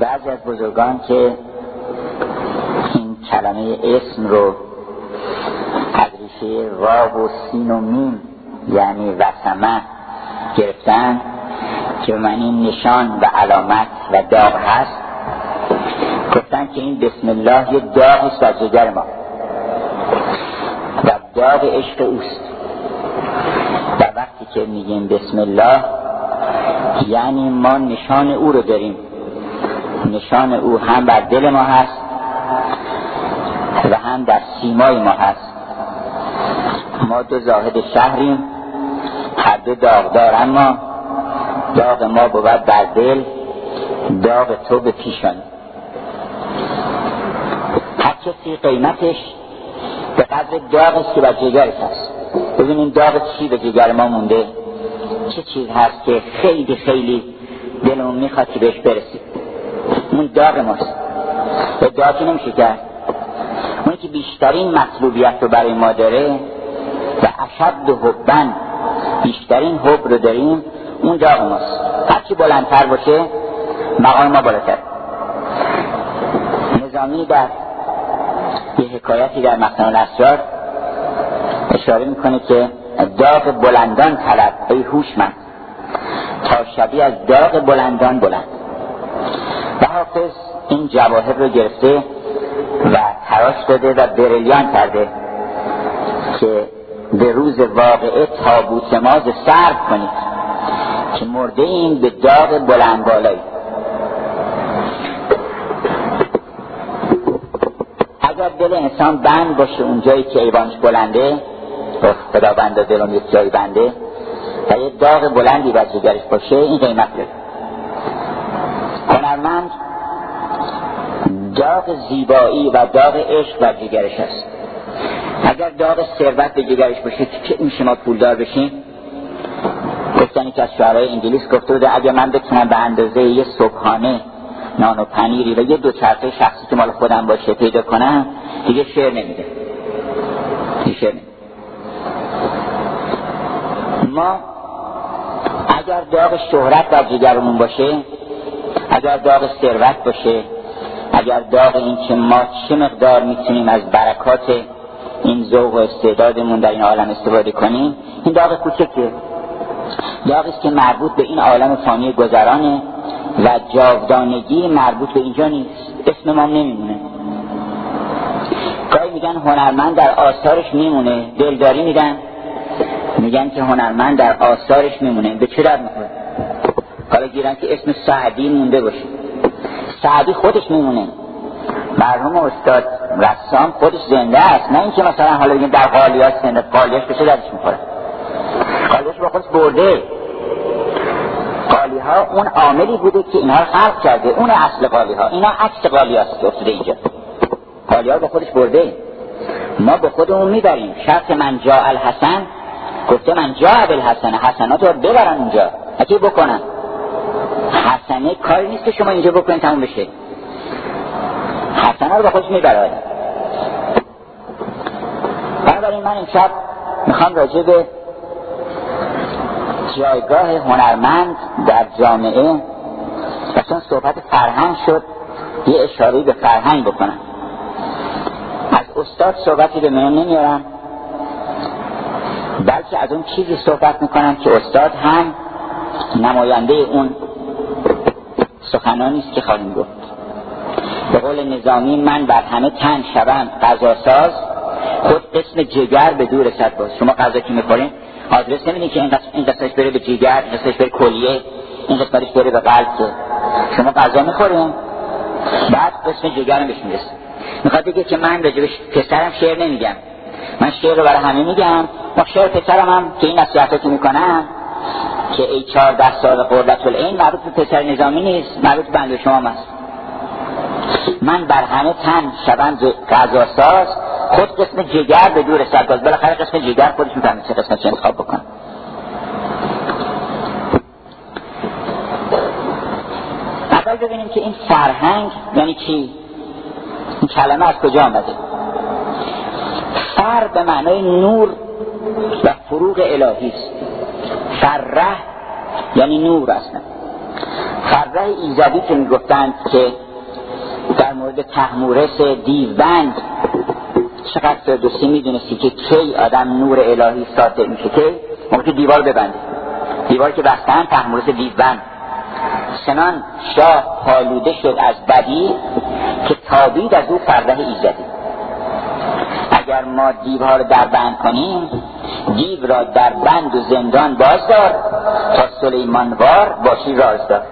بعضی از بزرگان که این کلمه اسم رو ریشه واو و سین و میم یعنی وسمه گرفتن که این نشان و علامت و داغ هست گفتن که این بسم الله یه داغ است از جگر ما. و داغ عشق اوست. و وقتی که میگیم بسم الله یعنی ما نشان او رو داریم. نشان او هم بر دل ما هست و هم در سیمای ما هست. ما دو زاهد شهریم هر دو داغدار اما داغ ما بود بر دل داغ تو به پیشان هر کسی قیمتش به قدر داغ که بر جگرش هست. ببینیم داغ چی به جگر ما مونده؟ چه چیز هست که خیلی خیلی دلمون می‌خواد که بهش برسید اون داغ ماست. داغی نمیشه کرد. اون که بیشترین مطلوبیت رو برای ما داره و اشد حبن بیشترین حب رو داریم اون داغ ماست. هرچی بلندتر باشه مقام ما بالاتر. نظامی در یه حکایتی در مقام الاسرار اشاره می‌کنه که داغ بلندان طلب. ای هوشمند تا شبیه از داغ بلندان بلند. حافظ این جواهر رو گرفته و تراش داده و بریلیان کرده که به روز واقعه تابوت ماز سرد کنید که مرده این به داغ بلند بالایی اگر دل انسان بند باشه اونجایی که ایوانش بلنده خدا بند دلم یک جایی بنده و یه داغ بلندی بر جگرش باشه این قیمت داره. هنرمند داغ زیبایی و داغ عشق بر جگرش هست اگر داغ ثروت به جگرش باشه که این شما پولدار بشین گفتنی که از شعرهای انگلیس گفته بوده اگر من بتونم به اندازه یه صبحانه نان و پنیری و یه دوچرخه شخصی که مال خودم باشه پیدا کنم دیگه شعر نمیده. دیگه شعر نمیده. ما اگر داغ شهرت در جگرمون باشه اگر داغ ثروت باشه اگر داغ این که ما چه مقدار می‌تونیم از برکات این ذوق و استعدادمون در این عالم استفاده کنیم؟ این داغ کوچکه. داغی که مربوط به این عالم فانی گذرانه و جاودانگی مربوط به اینجا نیست. اسم ما نمیمونه. گاهی میگن هنرمند در آثارش میمونه. دلداری میگن. میگن که هنرمند در آثارش میمونه. به چه در می‌خوره حالا گیرن که اسم سعدی مونده باشه. سعدی خودش میمونه. مرحوم استاد رسام خودش زنده است. نه اینکه مثلا حالا بگیم در قالیاش زنده قالیاش بشه درش می‌خوره؟ قالیاش با خودش برده. قالی ها اون عاملی بوده که اینها رو خلق کرده. اون اصل قالی ها اینا عکس قالی هاست که افتاده اینجا. قالی ها با خودش برده. ما به خودمون می‌بریم. شرط من جا الحسن گفته من جا الحسن حسنات رو ببرن اونجا. اگه بکنن. حسنه کاری نیست که شما اینجا بکنید تموم بشه. حسنه رو به خودش می‌بره. بنابراین من امشب می‌خوام راجع به جایگاه هنرمند در جامعه اصلا صحبت فرهنگ شد یه اشاره به فرهنگ بکنم. از استاد صحبتی به من نمیارم بلکه از اون چیزی صحبت می‌کنم که استاد هم نماینده اون سخنانی است که خواهیم گفت. به قول نظامی من بر همه تن شوم غذاساز خود اسم جگر به دور رسد باز. شما غذا که می‌خورین؟ آدرس نمیدین که این قسمتش بره به جگر این قسمتش بره کلیه این قسمتش بره به قلب که. شما غذا می‌خورین. بعد اسم جگر هم بهش می‌رسه. می‌خواد بگه که من راجبش پسرم شعر نمیگم. من شعر رو برای همه میگم. ما شعر پسرم هم که این نصیحتاتو می‌کنم که ای ده سال قربت العین مربوط به پسر نظامی نیست مربوط به بند شما هست من بر همه تن شبند ساز خود قسم جگر به دور سرداز بالاخره قسم جگر خودش می‌فهمه چه قسمت چه انتخاب بکن اول ببینیم که این فرهنگ یعنی چی؟ این کلمه از کجا آمده؟ فر به معنای نور و فروغ الهی است. فره یعنی نور اصلا. فرده ایزدی که می‌گفتند که در مورد تحمورس دیوبند چقدر فردوسی می‌دونستی که کی آدم نور الهی ساده میشه؟ که موقع دیوار ببنده دیوار که بستن تحمورس دیوبند. سنان شاه حالوده شد از بدی که تابید از او فرده ایزدی اگر ما دیوها رو در بند کنیم دیو را در بند و زندان بازدار تا سلیمانوار باشی رازدار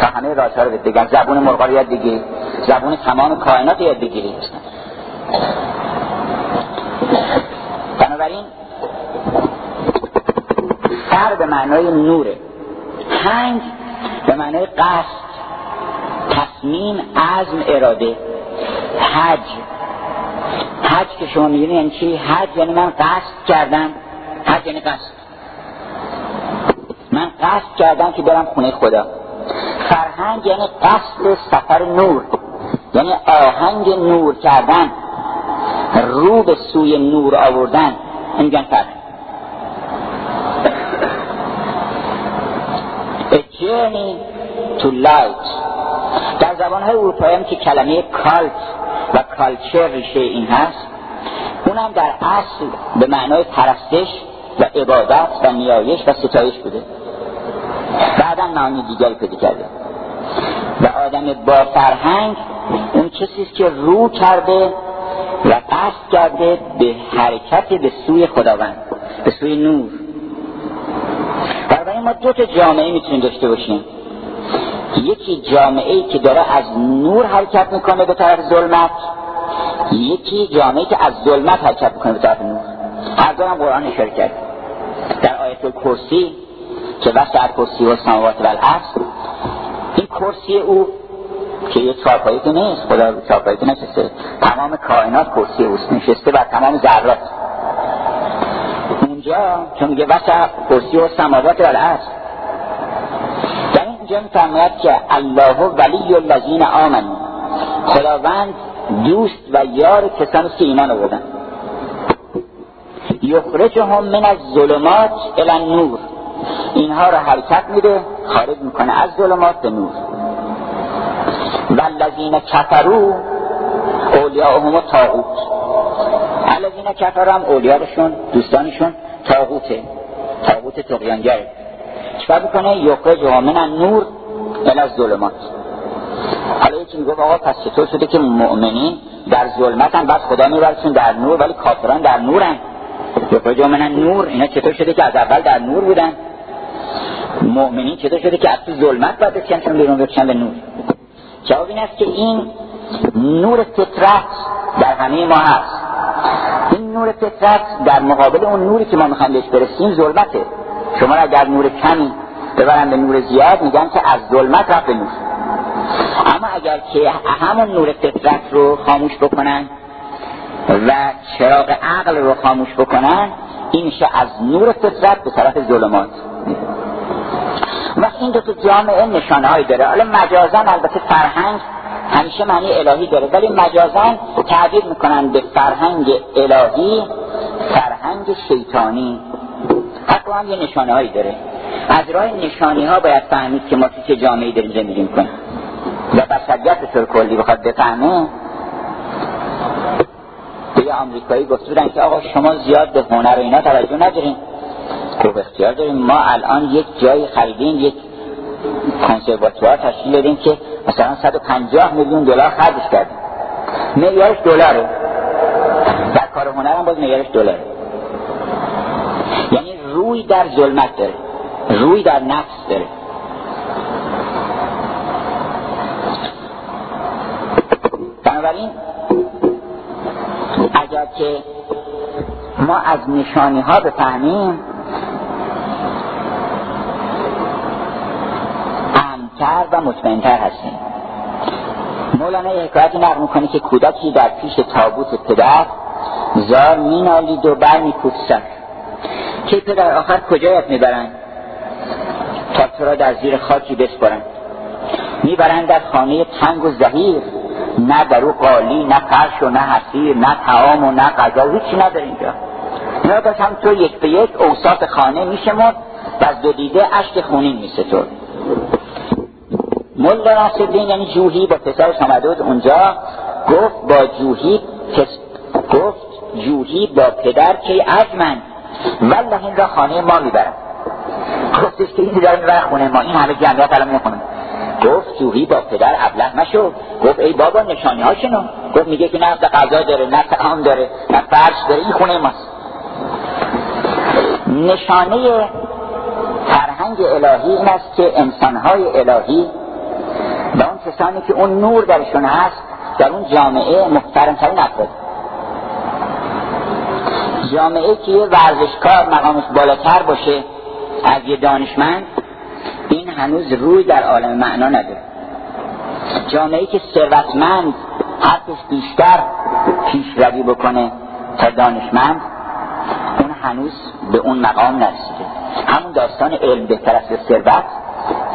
تا همه رازها رو بگن زبون مرغا رو یاد بگیری. زبون تمام کائنات یاد بگیری. بنابراین سر به معنای نوره. هنگ به معنای قصد. تصمیم عزم اراده. حج. حج که شما میگین یعنی چی؟ حج یعنی من قصد کردم. حج یعنی قصد. من قصد کردم که برم خونه خدا. فرهنگ یعنی قصد سفر نور. یعنی آهنگ نور کردن. رو به سوی نور آوردن. میگن فرهنگ. A journey to light. در زبان های اروپایی هم که کلمه کالت و کالچر ریشه این هست اونم در اصل به معنای پرستش و عبادت و نیایش و ستایش بوده. بعدا معانی دیگری پیدا کرده. و آدم با فرهنگ اون کسی است که رو کرده و قصد کرده به حرکت به سوی خداوند به سوی نور. برای ما دو تا جامعه می‌تونیم داشته باشیم. یکی جامعه ای که داره از نور حرکت می‌کنه به طرف ظلمت یکی جامعه که از ظلمت حرکت می‌کنه به طرف نور. هر دو هم قرآن اشاره در آیت کرسی که وسط کرسی و سماوات و الارض این کرسی او که یه چارپایی که نیست خدا چارپایی که نشسته تمام کائنات کرسی اوست نشسته بر تمام ذرات. اونجا چون میگه وسط کرسی و سماوات و الارض در اینجا میفرماید که الله ولی الذین آمنوا. خداوند دوست و یار کسانی که ایمان آوردن. یخرجهم من از ظلمات الى نور اینها را حرکت میده خارج می‌کنه از ظلمات به نور. والذین کفروا اولیاءهم و تاغوت الذین کفروا هم اولیاءشون دوستانشون تاغوته تاغوت تقیانگره چکار می‌کنه یخرجهم من نور الى ظلمات. حالا یکی می‌گفت آقا پس چطور شده که مؤمنین در ظلمت هم بس خدا میبرسون در نور ولی کافران در نورن. یخرج من نور اینا چطور شده که از اول در نور بودن؟ مؤمنین چطور شده که از تو ظلمت باید بسکنشون بیرون بکشن به نور؟ جواب این است که این نور فطرت در همه ما هست. این نور فطرت در مقابل اون نوری که ما می‌خوایم بهش برسیم ظلمته. شما را در نور کمی ببرن به نور زیاد میگن که از ظلمت رفت به نور. اما اگر که همون نور فطرت رو خاموش بکنن و چراغ عقل رو خاموش بکنن این میشه از نور فطرت به طرف ظلمات. و این دو تا جامعه نشانه هایی داره. حالا مجازا البته فرهنگ همیشه معنی الهی داره ولی مجازا تعبیر می‌کنن به فرهنگ الهی فرهنگ شیطانی. حتی هم یه نشانه هایی داره. از راه نشانی ها باید فهمید که ما چه جامعه داریم زندگی می‌کنیم. و بشریت طور کلی بخواد بفهمه به یه آمریکایی گفت بودن که آقا شما زیاد به هنر و اینا توجه ندارین. خوب اختیار داریم. ما الان یک جای خریدیم یک کنسرواتوار تشکیل دادیم که مثلا 150 میلیون دلار خرجش کردیم. معیارش دلاره. در کار هنر هم باز معیارش دلاره. روی در ظلمت داره. روی در نفس داره. بنابراین اگر که ما از نشانی ها بفهمیم امتر و مطمئنتر هستیم. مولانا یه حکایتی نقل می‌کنه که کودکی در پیش تابوت پدر زار مینالید و بر میکوت که پدر آخر کجایت می‌برند؟ تا تو را در زیر خاکی بسپرند می‌برند در خانه تنگ و زهیر. نه در او قالی نه فرش و نه حسیر نه تعام و نه غذا هیچی نداره اینجا. اینا بس هم تو یک به یک اوساط خانه میشمرد و از دو دیده اشک خونین میستور ملا نصرالدین یعنی جوهی با پسرش آمده بود اونجا گفت با جوهی گفت جوهی با پدر که از من والله این را خانه ما می‌برم. گفتش که این داره می‌بره خونه ما. این همه جمعیت الان می‌خونم گفت جوهی با پدر ابله نشد گفت ای بابا نشانی ها شنو. گفت میگه که نه غذا داره نه تعام داره نه فرش داره. این خونه ماست. نشانه فرهنگ الهی این است که انسانهای الهی و اون کسانی که اون نور درشون هست در اون جامعه محترمترین افراد. جامعه که یه ورزشکار مقامش بالاتر باشه از یه دانشمند این هنوز روی در عالم معنا نداره. جامعه که ثروتمند حقش بیشتر پیشروی بکنه تا دانشمند اون هنوز به اون مقام نرسیده. همون داستان علم بهتر از ثروت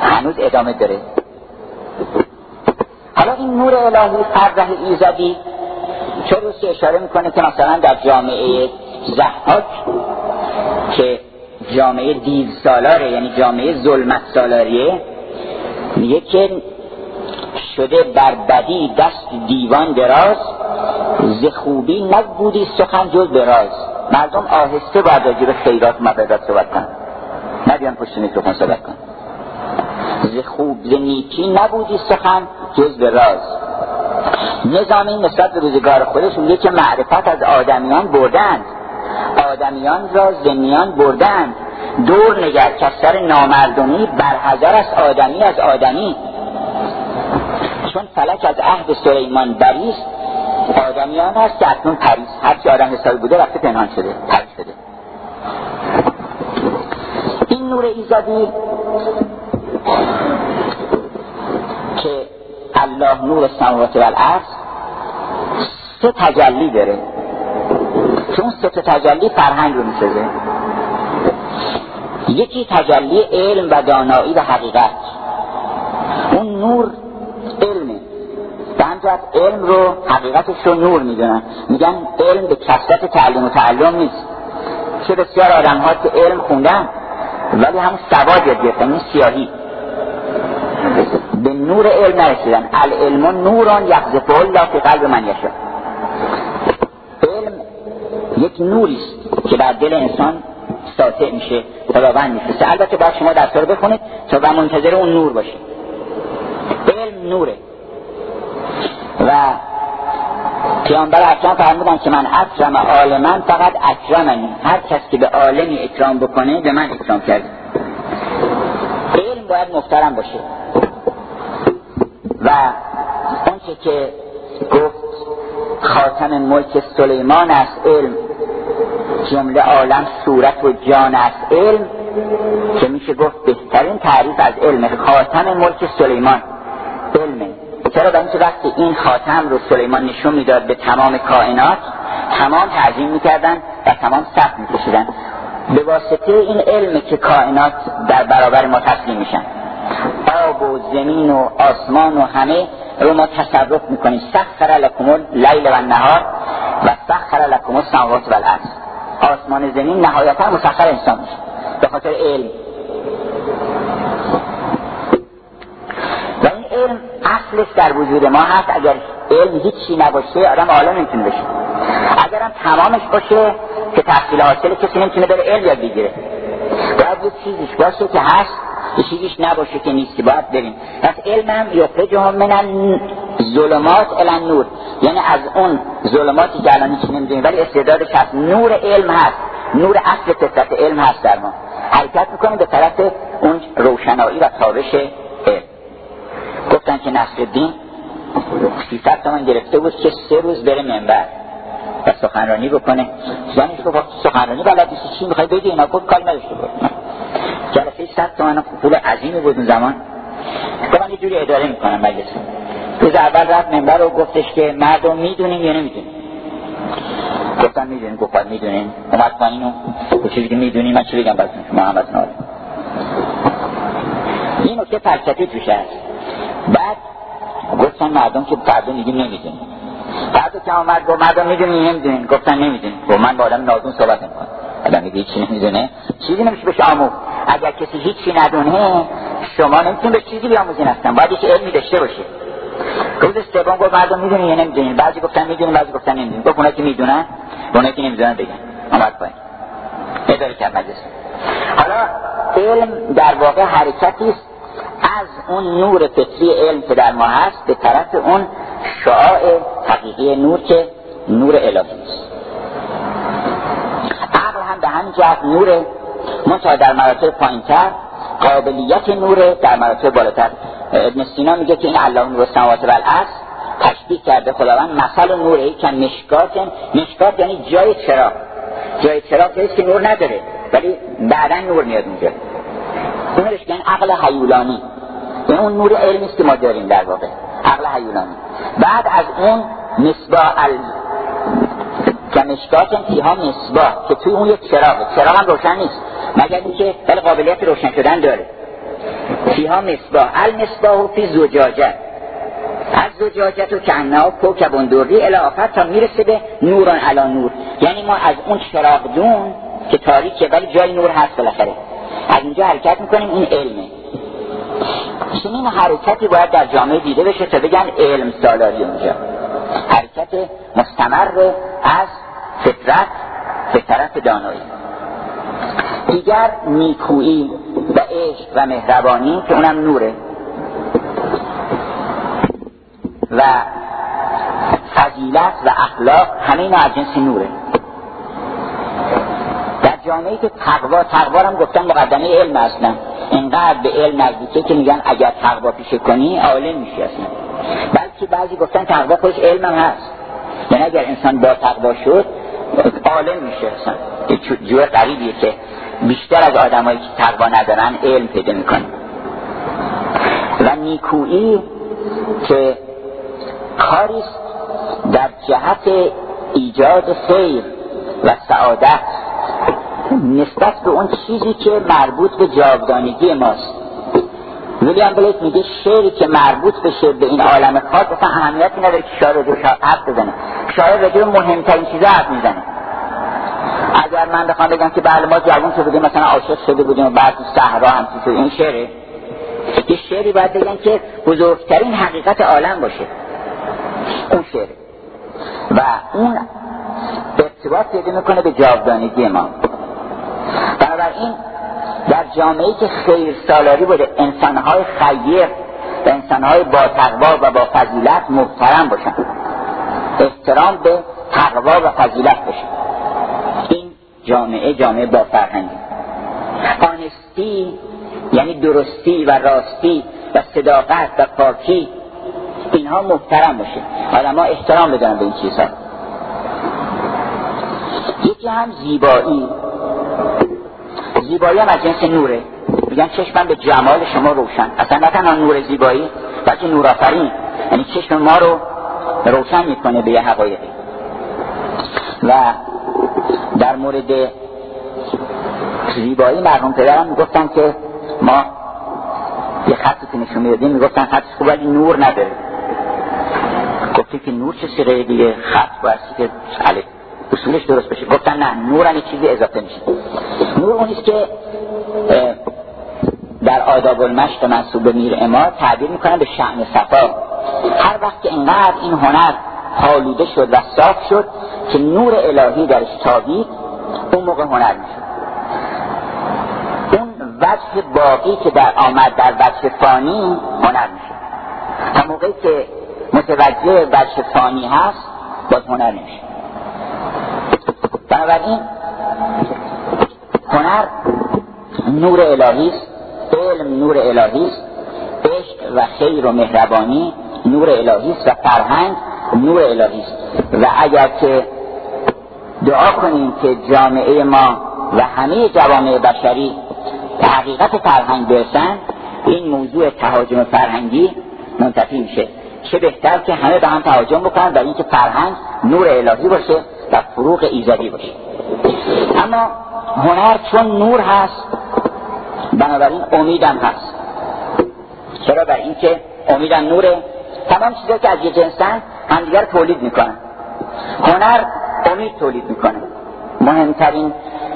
هنوز ادامه داره. حالا این نور الهی فرده ایزدی چه روسی اشاره می‌کنه که مثلا در جامعه زحاک که جامعه دیو سالاره یعنی جامعه ظلمت سالاریه میگه که شده بر بدی دست دیوان دراز ز خوبی نبودی سخن جز براز مردم آهسته باید راجع به خیرات مبادات صحبت کن نبیان پشت میکروفون صحبت کن. ز خوب ز نیکی نبودی سخن جز به راز نظام این نسبت به روزگار خودش میگه که معرفت از آدمیان بردند آدمیان را زنیان بردند دور نگر سر نامردمی برحضر است آدمی از آدمی. چون فلک از عهد سلیمان بریست آدمی آن است که اکنون پریس هرچی آدم حسابی بوده وقتی پنهان شده پریس شده. این نور ایزدی که الله نور سماوات و سه تجلی داره. چون سه تجلی فرهنگ رو می‌سازه. یکی تجلی علم و دانایی و حقیقت. اون نور علمه. به علم رو حقیقتش رو نور می‌دونن میگن علم به کسرت تعلیم و تعلم نیست. چه بسیار آدم ها که علم خوندن ولی هم سواد یاد گرفتن سیاهی. به نور علم نرسیدن. العلم نوران یقذفه الله فی قلب من یشا علم یک نوری است که در دل انسان ساطع میشه خداوند میفرسته البته باید شما دست رو بخونید تا و منتظر اون نور باشید. علم نوره. و پیامبر اکرام فرمودن که من اکرم عالما فقط اکرمنی هر کس که به عالمی اکرام بکنه به من اکرام کرد علم باید محترم باشه. و اونچه که گفت خاتم ملک سلیمان است علم. جمله عالم صورت و جان است علم که میشه گفت بهترین تعریف از علم خاتم ملک سلیمان. علمه چرا؟ به اینکه وقتی این خاتم رو سلیمان نشون می‌داد به تمام کائنات تمام تعظیم می‌کردن و تمام صف میکشیدن. به واسطه این علم که کائنات در برابر ما تسلیم میشن. آب و زمین و آسمان و همه رو ما تصرف می‌کنیم. سخر لکم لیل و نهار و سخر لکم السماوات و الارض. آسمان زمین نهایتا مسخر انسان میشه. به خاطر علم. و این علم اصلش در وجود ما هست. اگر علم هیچی نباشه آدم عالم نمی‌تونه بشه. اگرم تمامش باشه که تحصیل حاصل کسی نمی‌تونه بره علم یاد بگیره. باید یه چیزیش باشه که هست چیزیش نباشه که نیستی باید بریم. پس علمم یخرجهم من ظلمات الان نور. یعنی از اون ظلماتی که الان هیچ نمی‌دونیم ولی استعدادش هست. نور علم هست. نور اصل فطرت علم هست در ما. حرکت می‌کنیم به طرف اون روشنایی و تابش علم. گفتن که نصر الدین 300 تومن گرفته بود که سه روز بره منبر و سخنرانی بکنه. زنش رو سخنرانی بلد نیست چی می‌خوای بگی اینا گفت کاری نداشته بود جلسه 100 تومن پول عظیمی بود اون زمان. گفتم یه جوری اداره می‌کنم مجلس. روز اول رفت منبر رو گفتش که مردم می‌دونیم یا نمی‌دونیم گفتم می‌دونیم. گفت می‌دونیم. اومد پایین و چیزی که می‌دونیم. من چی بگم براتون؟ شما هم از این نکته فلسفی توش هست. بعد گفتن مردم که فردا میگیم نمی‌دونیم. بعد که آمد گفت مردم می‌دونیم نمی‌دونیم گفتن نمی‌دونیم. گفت من با آدم نادون صحبت نمی‌کنم. آدم میگه هیچی نمی‌دونه. چیزی نمیشه بشه آموخت. اگر کسی هیچی ندونه شما نمی‌تونید به چیزی بیاموزین هستن باید یک علمی داشته باشه روز سوم گفت مردم می‌دونی یا نمی‌دونین بعضی گفتن می‌دونین بعضی گفتن نمی‌دونین گفت اونایی که می‌دونن اونایی که نمی‌دونن بگن. آمد پایین. اداره کرد مجلس. حالا علم در واقع حرکتی است. از اون نور فطری علم که در ما هست به طرف اون شعاع حقیقی نور که نور الهی است. عقل هم به همین جهت نور منتها در مراتب پایینتر قابلیت نور در مراتب بالاتر. ابن سینا میگه که این الله نور السماوات و الارض تشبیه کرده خداوند مثل نوره که مشکات مشکات یعنی جای چراغ. جای چراغ که نور نداره ولی بعدا نور میاد اونجا. اون بهش عقل حیولانی. این اون نور علمی است که ما داریم در واقع. عقل حیولانی. بعد از اون مصباح ال... کمشکات فیها مصباح. که توی اون یک چراغ چراغ هم روشن نیست. مگر اینکه ولی قابلیت روشن شدن داره. فیها مصباح. المصباح فی زجاجه. از زجاجت و کنها کوکبون دوری الافت تا می‌رسه به نوران علا نور. یعنی ما از اون چراغ دون که تاریکه ولی جای نور هست بالاخره. از اینجا حرکت می‌کنیم این علمه چنین حرکتی باید در جامعه دیده بشه تا بگن علم سالاری اونجا. حرکت مستمر از فطرت به طرف دانایی. دیگر نیکویی. و عشق و مهربانی که اونم نوره. و فضیلت و اخلاق همه اینا جنس نوره. در جامعه که تقوا تقوا هم گفتن مقدمه علم اصلا اینقدر به علم نزدیکه که میگن اگر تقوا پیشه کنی عالم میشی اصلا. بلکه بعضی گفتن تقوا خودش علم هم هست. یعنی اگر انسان با تقوا شد عالم میشه اصلا. جور قریبیه که بیشتر از آدمایی که تقوا ندارن علم پیدا می‌کنن و نیکویی که کاریست در جهت ایجاد خیر و سعادت نسبت به اون چیزی که مربوط به جاودانگی ماست. ویلیام بلیک میگه شعری که مربوط بشه به این عالم خاص اصلا اهمیتی نداره که شاعر رو حرف بزنه. شاعر رجوع مهمترین چیزا حرف می‌زنه. اگر من بخوام بگم که بله ما جوان شده بودیم مثلا عاشق شده بودیم و بعد صحرا هم شده این شعره. یه شعری باید بگن که بزرگترین حقیقت عالم باشه. اون شعره. و اون ارتباط پیدا می‌کنه به جاودانگی ما. بنابراین در جامعه که خیر سالاری بوده انسانهای خیر و انسانهای با تقوا و با فضیلت محترم باشن. احترام به تقوا و فضیلت این جامعه جامعه با فرهنگی آنستی یعنی درستی و راستی و صداقت و پاکی اینها محترم باشه. آدم احترام بدن به این چیزها. یکی هم زیبایی. زیبایی هم از جنس نوره. میگن چشمم به جمال شما روشن. اصلا نه تنها نور زیبایی بلکه نور آفرین. یعنی چشم ما رو روشن می‌کنه به یه حقایقی. و در مورد زیبایی مرحوم پدرم می‌گفتن که ما یه خطی که نشون می‌دادیم می‌گفتن خط خوب ولی نور نداره گفتی که نور چه سیغه دیگه؟ خط بایستی که علی اصولش درست بشه. گفتن نه نور هم چیزی اضافه میشه. نور اونیست که در آداب المشق منصوب به میر اماد تعبیر می‌کنن به شعن صفا. هر وقت که اینقدر این هنر حالوده شد و صاف شد که نور الهی درش تابید اون موقع هنر می‌شد. اون وجه باقی که در آمد در وجه فانی هنر میشه تا موقعی که متوجه وجه فانی هست باز هنر نمیشه بنابراین هنر نور الهی است علم نور الهی است عشق و خیر و مهربانی نور الهی است و فرهنگ نور الهی. است و اگر که دعا کنیم که جامعه ما و همه جوامع بشری به حقیقت فرهنگ برسن این موضوع تهاجم فرهنگی منتفی میشه. چه بهتر که همه به هم تهاجم بکنن برای اینکه فرهنگ نور الهی باشه و فروغ ایزدی باشه. اما هنر چون نور هست بنابراین امیدم هست. چرا؟ برای اینکه امیدم نوره. تمام چیزا که از یه جنسن همدیگر تولید می‌کنن هنر امید تولید می‌کنه مهمترین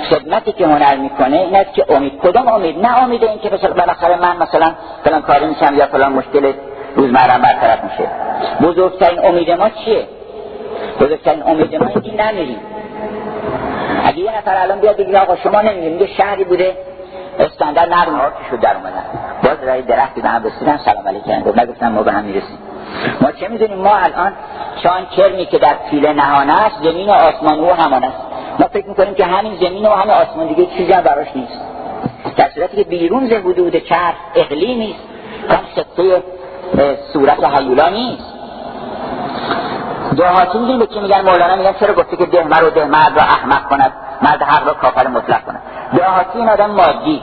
خدمتی که هنر می‌کنه این است که امید کدام امید نه امید این که بالاخره من مثلا فلان کاری میشم یا فلان مشکل روزمره برطرف میشه بزرگترین امید ما چیه بزرگترین امید ما این نمیریم اگه یه نفر الان بیاد بگه آقا شما نمیریم شهری بوده استاندار نرم شد در اومدن باز رای درختی به هم رسیدن سلام علیکم گفت نگفتن ما به هم می‌رسیم ما چه می‌دونیم؟ ما الان چون کرمی که در پیله نهانه است زمین و آسمان او همان است. ما فکر می‌کنیم که همین زمین و همین آسمان دیگه چیزی هم براش نیست. در صورتی که بیرون ز حدود چرخ اقلیمی است کم سطح صورت حیولا نیست. دهاتی می‌دونیم؟ به چی میگن؟ مولانا میگن چرا گفته که دهمر و دهمرد را احمق کند مرد حق را کافر مطلق کند. دهاتی این آدم مادی.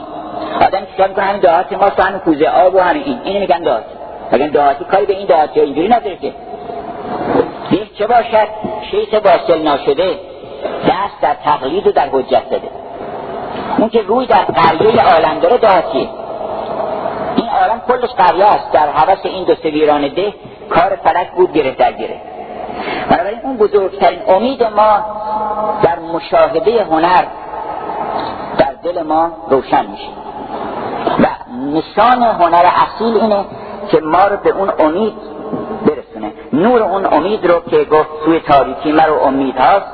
آدم چیکار می‌کنه؟ همین دهاتی ما همین کوزه آب و همین این. اینو میگن دهاتی میگن دهاتی کاری به این دهاتی ها اینجوری نداره که. چه باشد؟ شیخ باصل ناشده دست در تقلید و در حجت زده اون که روی در قریه عالم داره این عالم کلش قریه است. در حوث این دو ویران ده کار فلک بود گره در گره بنابراین اون بزرگترین امید ما در مشاهده هنر در دل ما روشن میشه. و نشان هنر اصیل اینه که ما رو به اون امید برسونه. نور اون امید رو که گفت توی تاریکی مرو امید هاست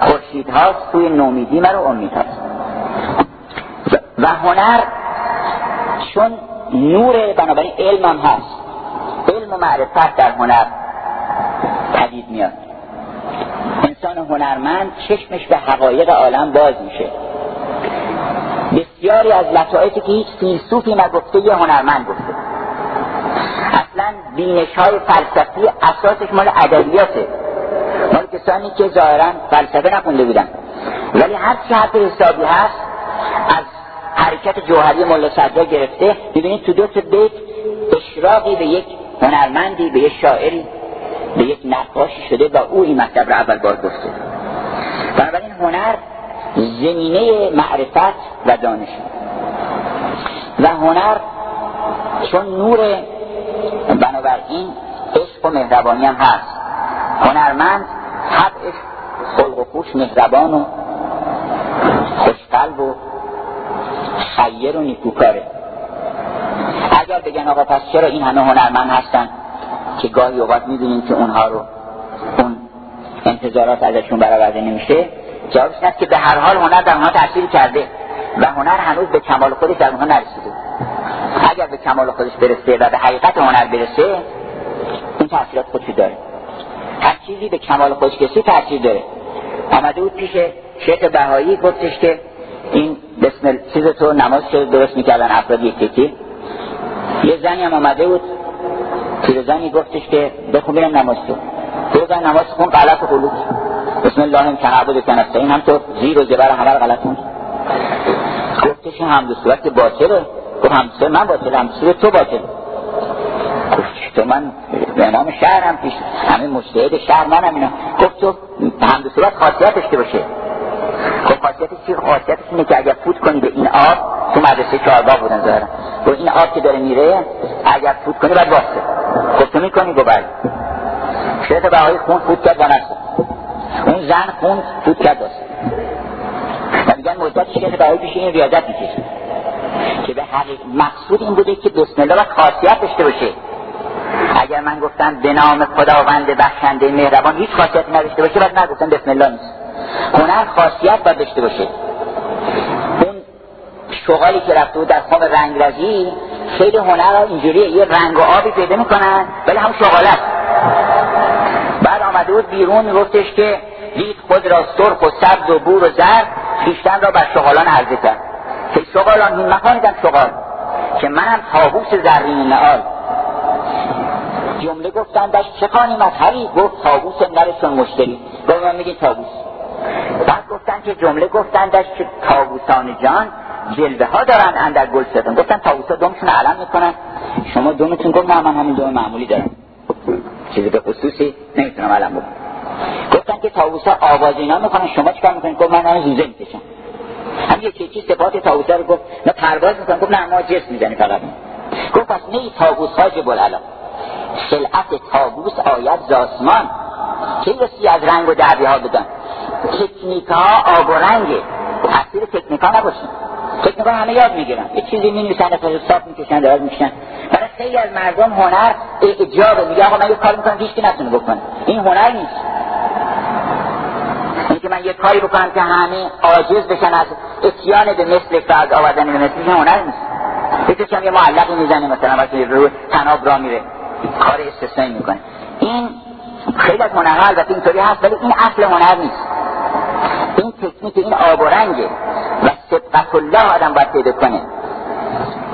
خورشید هاست توی نومیدی مرو امید هاست و هنر چون نور بنابراین علم هم هست. علم و معرفت در هنر پدید میاد. انسان هنرمند چشمش به حقایق عالم باز میشه. بسیاری از لطائفی که هیچ فیلسوفی نگفته یه هنرمند گفته. بینش های فلسفی اساسش مال ادبیاته. مال کسانی که ظاهرا فلسفه نخونده بودن. ولی هر چی حرف حسابی هست از حرکت جوهری ملا صدرا گرفته ببینید تو دو تا بیت اشراقی به یک هنرمندی به یک شاعری به یک نقاشی شده و او این مطلب را اول بار گفته. بنابراین هنر زمینه معرفت و دانش. و هنر چون نور بنابراین عشق و مهربانی هم هست. هنرمند طبعش خلق و خوش مهربان و خوشقلب و خیر و نیکوکاره. اگر بگن آقا پس چرا این همه هنرمند هستن که گاهی اوقات می‌دونیم که اونها رو اون انتظارات ازشون برآورده نمیشه جوابش این که به هر حال هنر در اونها تاثیر کرده و هنر هنوز به کمال خودش در اونها نرسیده. اگر به کمال خودش برسه و به حقیقت هنر برسه این تاثیرات خودشو داره. هر چیزی به کمال خودش کسی تاثیر داره. آمده بود پیش شیخ بهایی گفتش که این بسم چیز تو نماز شده درست می‌کردن افراد یک یه زنی هم آمده بود پیرزنی گفتش که بخون برم نماز تو. پیرزن نماز کن غلط و قلوب بسم الله هم کن عبود کن این هم تو زیر و زبر همه غلط کن. گفتش هم دو صورت باطله گفت هم من باطله هم صورت تو باطله گفت تو من؟ به امام شهرم پیش. همین مجتهد شهر منم اینا. گفت تو هم دو صورت خاصیت داشته باشه. خب خاصیتش چی؟ خاصیتش اینه که اگر فوت کنی به این آب تو مدرسه چهارباغ بودن ظاهرا. و این آب که داره میره اگر فوت کنی باید واسه خب تو می‌کنی گو بله. شیخ بهایی خون فوت کرد و اون زن خون فوت کرد. واسه و میگن مدت شیخ بهایی پیش این ریاضت می‌کشه. که به حقیق مقصود این بوده که بسم الله و خاصیت داشته باشه. اگر من گفتم به نام خداوند بخشنده مهربان هیچ خاصیتی نداشته باشه بعد نگفتم بسم الله نیست. هنر خاصیت باید داشته باشه. اون شغالی که رفته بود در خواب رنگرزی خیلی هنر اینجوری یه رنگ و آبی پیدا می‌کنن ولی هم شغالت بعد آمده بود بیرون میگفتش که دید خود را سرخ و سبز و بور و زرد خیشتن را بر شغالان عرضه کرد. که شغالان این مخانیدم شغال که منم تابوس زرین نعال جمله گفتن داشت چه خانی مذهبی؟ گفت تابوس نرشون مشتری. گفت من میگین تابوس بعد گفتن که جمله گفتن داشت که تابوسان جان جلوه ها دارن اندر گل ستون گفتن تابوس ها دومشون علم می‌کنن. شما دومتون گفت نه من همین دوم معمولی دارم چیزی به خصوصی نمی‌تونم علم بکنم. گفتن که تابوس ها آواز اینا می‌کنن شما چیکار می‌کنید؟ گفت من همین زوزه می‌کشم. یه چیزی صفات تابوس رو گفت نه پرواز می‌کنن گفت نه ما جسم می‌زنی فقط. گفت پس نه تابوس ها جبل علم خلعت تابوس آید زاسمان کی رسی از رنگ و دعوی ها بدن؟ تکنیک ها آب و رنگ. تاثیر تکنیک ها نباشیم تکنیک ها همه یاد می‌گیرن. یه چیزی می نویسن از صاف می‌کشن دراز میشن برای خیلی از مردم هنر اجابه میگه آقا من یه کار می‌کنم هیچ نتونه بکنه. این هنر نیست. اینکه من یه کاری بکنم که همه عاجز بشن از اتیان به مثل فرد آوردن به مثل هنر نیست. یکی یه معلقی می‌زنه مثلا وقتی رو تناب را میره. کار استثنایی می‌کنه. این خیلی از هنرها البته اینطوری هست ولی این اصل هنر نیست. این تکنیک این آب و رنگه و سبقت الله آدم باید پیدا کنه.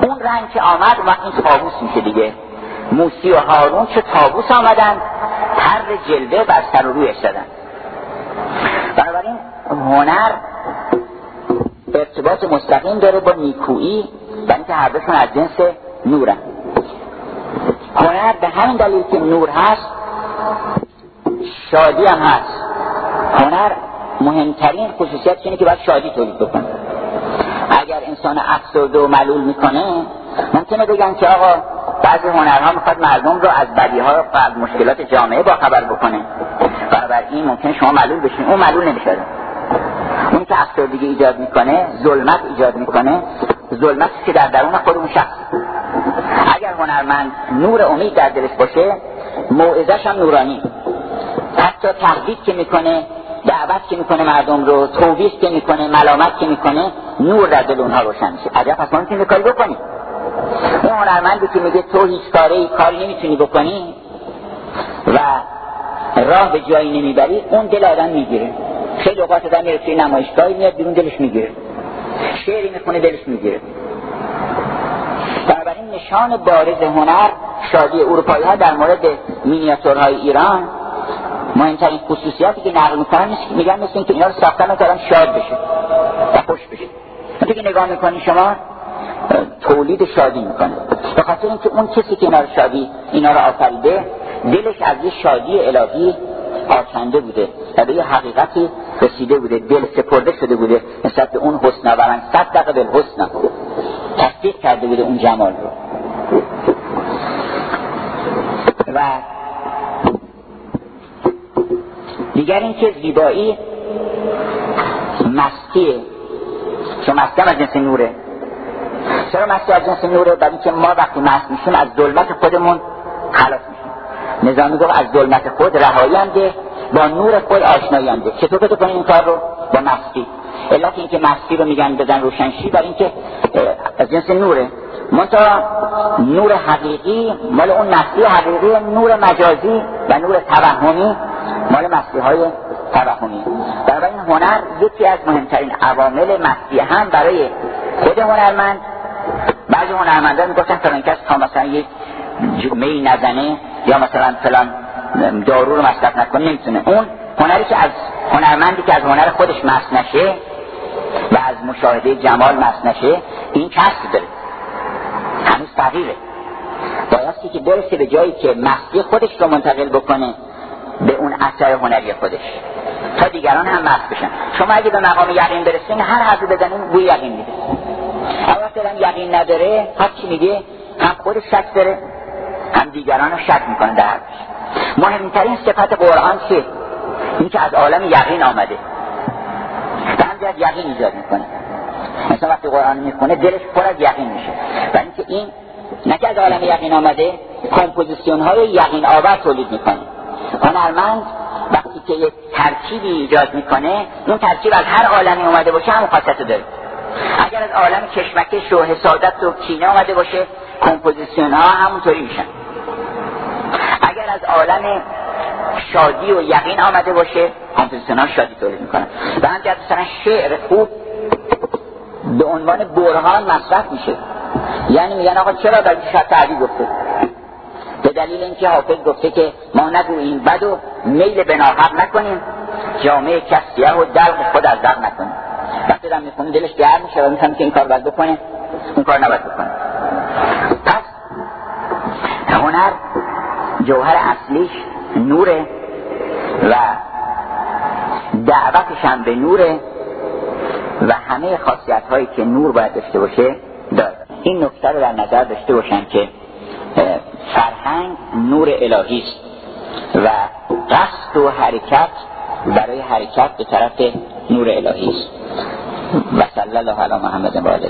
اون رنگ که آمد و این تابوس میشه دیگه. موسی و هارون چه تابوس آمدن پر جلوه بر سر و رویش دادن هنر ارتباط مستقیم داره با نیکویی و اینکه هر دوشون از جنس نورن. هنر به همین دلیل که نور هست شادی هم هست. هنر مهمترین خصوصیت اینه که باید شادی تولید بکنه. اگر انسان افسرده و ملول می‌کنه ممکنه بگن که آقا بعضی هنرها می‌خواد مردم رو از بدیها و مشکلات جامعه با خبر بکنه این ممکنه شما ملول بشین. اون ملول نمیشه. که افسردگی ایجاد می‌کنه ظلمت ایجاد می‌کنه. ظلمت که در درون خود اون شخص. اگر هنرمند نور امید در دلش باشه موعظش هم نورانی. حتی تهدید که می‌کنه دعوت که می‌کنه مردم رو توبیخ که می‌کنه ملامت که می‌کنه نور در دل اونها روشن میشه. عجب پس ما می‌تونیم کاری بکنیم. اون هنرمندی که میگه تو هیچ کاری کاری نمی‌تونی بکنی و راه به جایی نمی‌بری اون دل آدم می‌گیره. خیلی اوقات آدم میره توی نمایشگاهی میاد بیرون دلش می‌گیره. شعری می‌خونه دلش می‌گیره. بنابراین نشان بارز هنر شادی اروپایی ها در مورد مینیاتورهای ایران مهمترین خصوصیاتی که نقل می‌کنن میگن مثل که اینا رو ساختن کردن شاد بشه و خوش بشه. وقتی که نگاه می‌کنی شما تولید شادی می‌کنه. به خاطر اینکه اون کسی که اینا رو شادی اینا رو آفریده دلش از یه شادی الهی آکنده بوده و به یه حقیقتی رسیده بوده دل سپرده شده بوده نسبت به اون حسن من صدق به حسن تصدیق کرده بوده اون جمال رو. و دیگر اینکه زیبایی مستیه چون مستی از جنس نوره. چرا مستی از جنس نوره؟ برای اینکه ما وقتی مست میشیم از ظلمت خودمون خلاص میشیم. نظامی گفت از ظلمت خود رهایی با نور خود آشنایی چطور تو کنیم این کار رو با مستی؟ علت اینکه مستی رو میگن بزن روشنشی برای اینکه از جنس نوره. منتها نور حقیقی مال اون مستی حقیقی نور مجازی و نور توهمی مال مستی های توهمی این هنر یکی از مهمترین عوامل مستی هم برای خود هنرمند بعضی هنرمندان می‌گفتن فلان کس تا مثلا یک می نزنه یا مثلا فلان دارو رو مصرف نکنه نمی‌تونه. اون هنری که از هنرمندی که از هنر خودش مست نشه و از مشاهده جمال مست نشه این کسب داره. هنوز تغییره. بایستی که برسه به جایی که مستی خودش رو منتقل بکنه به اون اثر هنری خودش. تا دیگران هم مست بشن. شما اگه به مقام یقین برسین هر حرفی بزنین بوی یقین میده. اگر فعلا یقین نداره هر چی میگه هم خودش شک داره هم دیگران رو شک می‌کنه در مهمترین صفت قرآن چیه این که از عالم یقین آمده. و همجرد یقین ایجاد می‌کنه. مثلا وقتی قرآن می‌کنه دلش پر از یقین میشه. و اینکه این نه که از عالم یقین آمده کمپوزیسیون های یقین آور تولید می‌کنه. هنرمند وقتی که یک ترکیبی ایجاد می‌کنه اون ترکیب از هر عالمی اومده باشه هم خاصیت داره. اگر از عالم کشمکش و حسادت و کینه اومده باشه کمپوزیسیون ها همونطوری میشن. اگر از عالم شادی و یقین آمده باشه کمپوزیسیون شادی تولید می‌کنن. و مثلا شعر خوب به عنوان برهان مصرف میشه. یعنی میگن آقا چرا در شاید تعبیر گفته؟ به دلیل اینکه حافظ گفته که ما نگوییم بد و میل به ناحق نکنیم جامعه کسیه و دلق خود از در نکنیم وقتی دارم می‌خونه دلش گرم میشه و که این کار باید بکنه این کار نباید بکنه پس هنر جوهر اصلیش نوره و دعوتش هم به نوره و همه خاصیت هایی که نور باید داشته باشه داره این نکته رو در نظر داشته باشن که فرهنگ نور الهی است و قصد و حرکت برای حرکت به طرف نور الهی است. و صلی الله علی محمد و آله